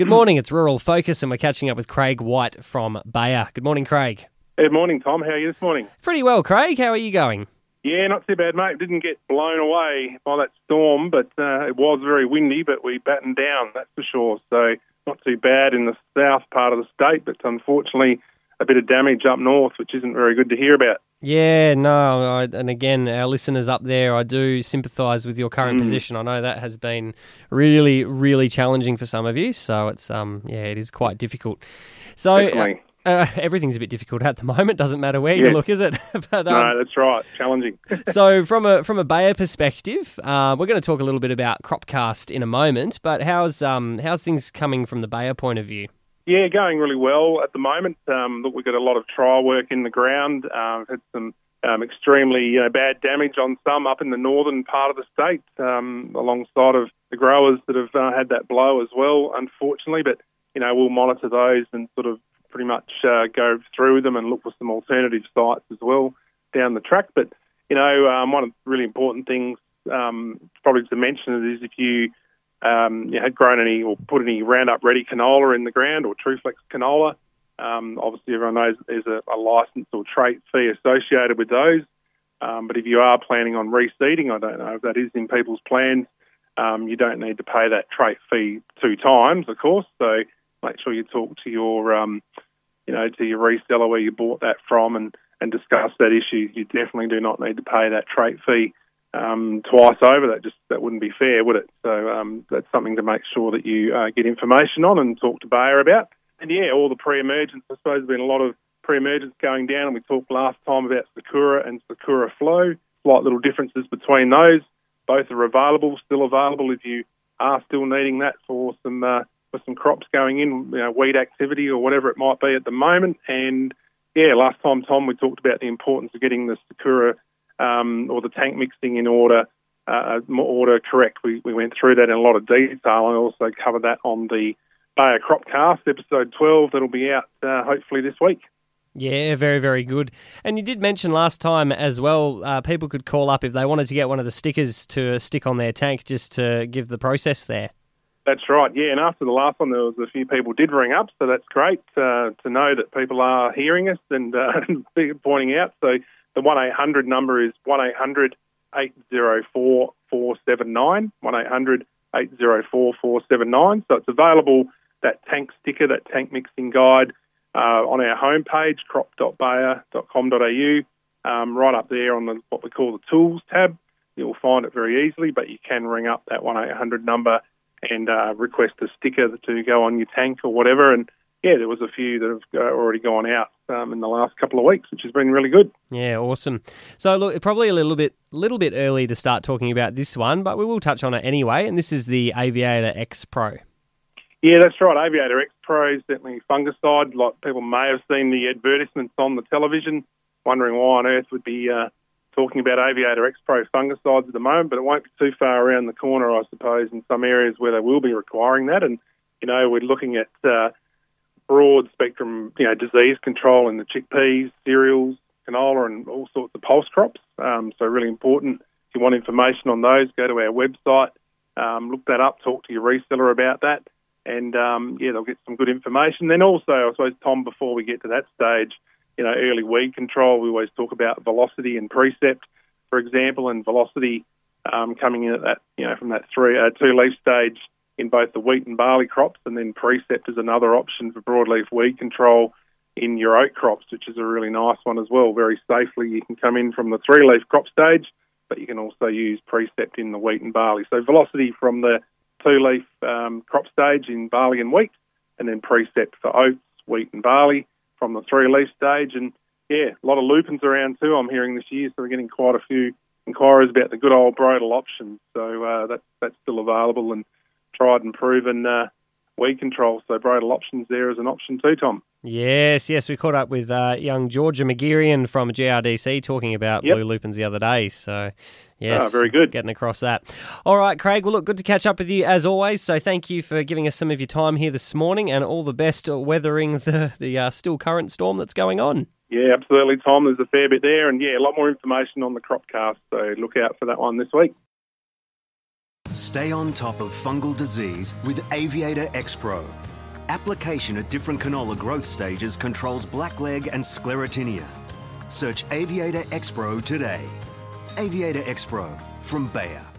Good morning, it's Rural Focus, and we're catching up with Craig White from Bayer. Good morning, Craig. Good morning, Tom. How are you this morning? Pretty well, Craig. How are you going? Yeah, not too bad, mate. Didn't get blown away by that storm, but uh, it was very windy, but we battened down, that's for sure. So not too bad in the south part of the state, but unfortunately a bit of damage up north, which isn't very good to hear about. Yeah, no, I, and again, our listeners up there, I do sympathise with your current mm. position. I know that has been really, really challenging for some of you. So it's um, yeah, it is quite difficult. So uh, uh, everything's a bit difficult at the moment. Doesn't matter where yeah. you look, is it? but, um, no, that's right. Challenging. so from a from a Bayer perspective, uh, we're going to talk a little bit about Cropcast in a moment. But how's um how's things coming from the Bayer point of view? Yeah, going really well at the moment. Um, look, we've got a lot of trial work in the ground. Uh, had some um, extremely you know, bad damage on some up in the northern part of the state, um, alongside of the growers that have uh, had that blow as well, unfortunately. But you know, we'll monitor those and sort of pretty much uh, go through them and look for some alternative sites as well down the track. But you know, um, one of the really important things um, probably to mention is if you um, you had grown any or put any Roundup Ready canola in the ground or TruFlex canola. Um, obviously, everyone knows there's a, a license or trait fee associated with those. Um, but if you are planning on reseeding, I don't know if that is in people's plans. Um, you don't need to pay that trait fee two times, of course. So make sure you talk to your, um, you know, to your reseller where you bought that from and, and discuss that issue. You definitely do not need to pay that trait fee um, twice over. That just that wouldn't be fair, would it? So um, that's something to make sure that you uh, get information on and talk to Bayer about. And yeah, all the pre-emergence. I suppose there's been a lot of pre-emergence going down, and we talked last time about Sakura and Sakura Flow. Slight little differences between those. Both are available, still available if you are still needing that for some uh, for some crops going in, you know, weed activity or whatever it might be at the moment. And yeah, last time, Tom, we talked about the importance of getting the Sakura um, or the tank mixing in order uh, order correct. We, we went through that in a lot of detail. and also covered that on the Bayer Cropcast episode 12 that'll be out uh, hopefully this week. Yeah, very, very good. And you did mention last time as well, uh, people could call up if they wanted to get one of the stickers to stick on their tank just to give the process there. That's right, yeah. And after the last one, there was a few people did ring up, so that's great uh, to know that people are hearing us and uh, pointing out. So the 1800 number is 1 800 804 479. 1 800 804 479. So it's available, that tank sticker, that tank mixing guide, uh, on our homepage, crop.bayer.com.au. Um, right up there on the, what we call the tools tab. You'll find it very easily, but you can ring up that 1800 number and uh, request a sticker to go on your tank or whatever. And yeah, there was a few that have uh, already gone out um, in the last couple of weeks, which has been really good. Yeah, awesome. So look, probably a little bit, little bit early to start talking about this one, but we will touch on it anyway. And this is the Aviator X Pro. Yeah, that's right. Aviator X Pro is certainly fungicide. Like people may have seen the advertisements on the television, wondering why on earth would be uh, talking about Aviator X Pro fungicides at the moment, but it won't be too far around the corner, I suppose, in some areas where they will be requiring that. And you know, we're looking at uh, broad spectrum, you know, disease control in the chickpeas, cereals, canola, and all sorts of pulse crops. Um, so really important. If you want information on those, go to our website, um, look that up, talk to your reseller about that, and um, yeah, they'll get some good information. Then also, I suppose, Tom, before we get to that stage, you know, early weed control. We always talk about velocity and precept, for example, and velocity um, coming in at that, you know, from that three uh, two leaf stage in both the wheat and barley crops, and then Precept is another option for broadleaf weed control in your oat crops, which is a really nice one as well. Very safely, you can come in from the three leaf crop stage, but you can also use Precept in the wheat and barley. So velocity from the two leaf um, crop stage in barley and wheat, and then Precept for oats, wheat, and barley from the three leaf stage. And yeah, a lot of lupins around too. I'm hearing this year, so we're getting quite a few inquiries about the good old Brodal options. So uh, that, that's still available and tried and proven uh, weed control. So Brodal options there as an option too, Tom. Yes, yes, we caught up with uh, young Georgia McGearian from GRDC talking about yep. blue lupins the other day. So, yes, oh, very good, getting across that. All right, Craig. Well, look, good to catch up with you as always. So, thank you for giving us some of your time here this morning, and all the best weathering the the uh, still current storm that's going on. Yeah, absolutely, Tom. There's a fair bit there, and yeah, a lot more information on the cropcast. So, look out for that one this week. Stay on top of fungal disease with Aviator X Pro. application at different canola growth stages controls blackleg and sclerotinia. Search Aviator X Pro today. Aviator X Pro from Bayer.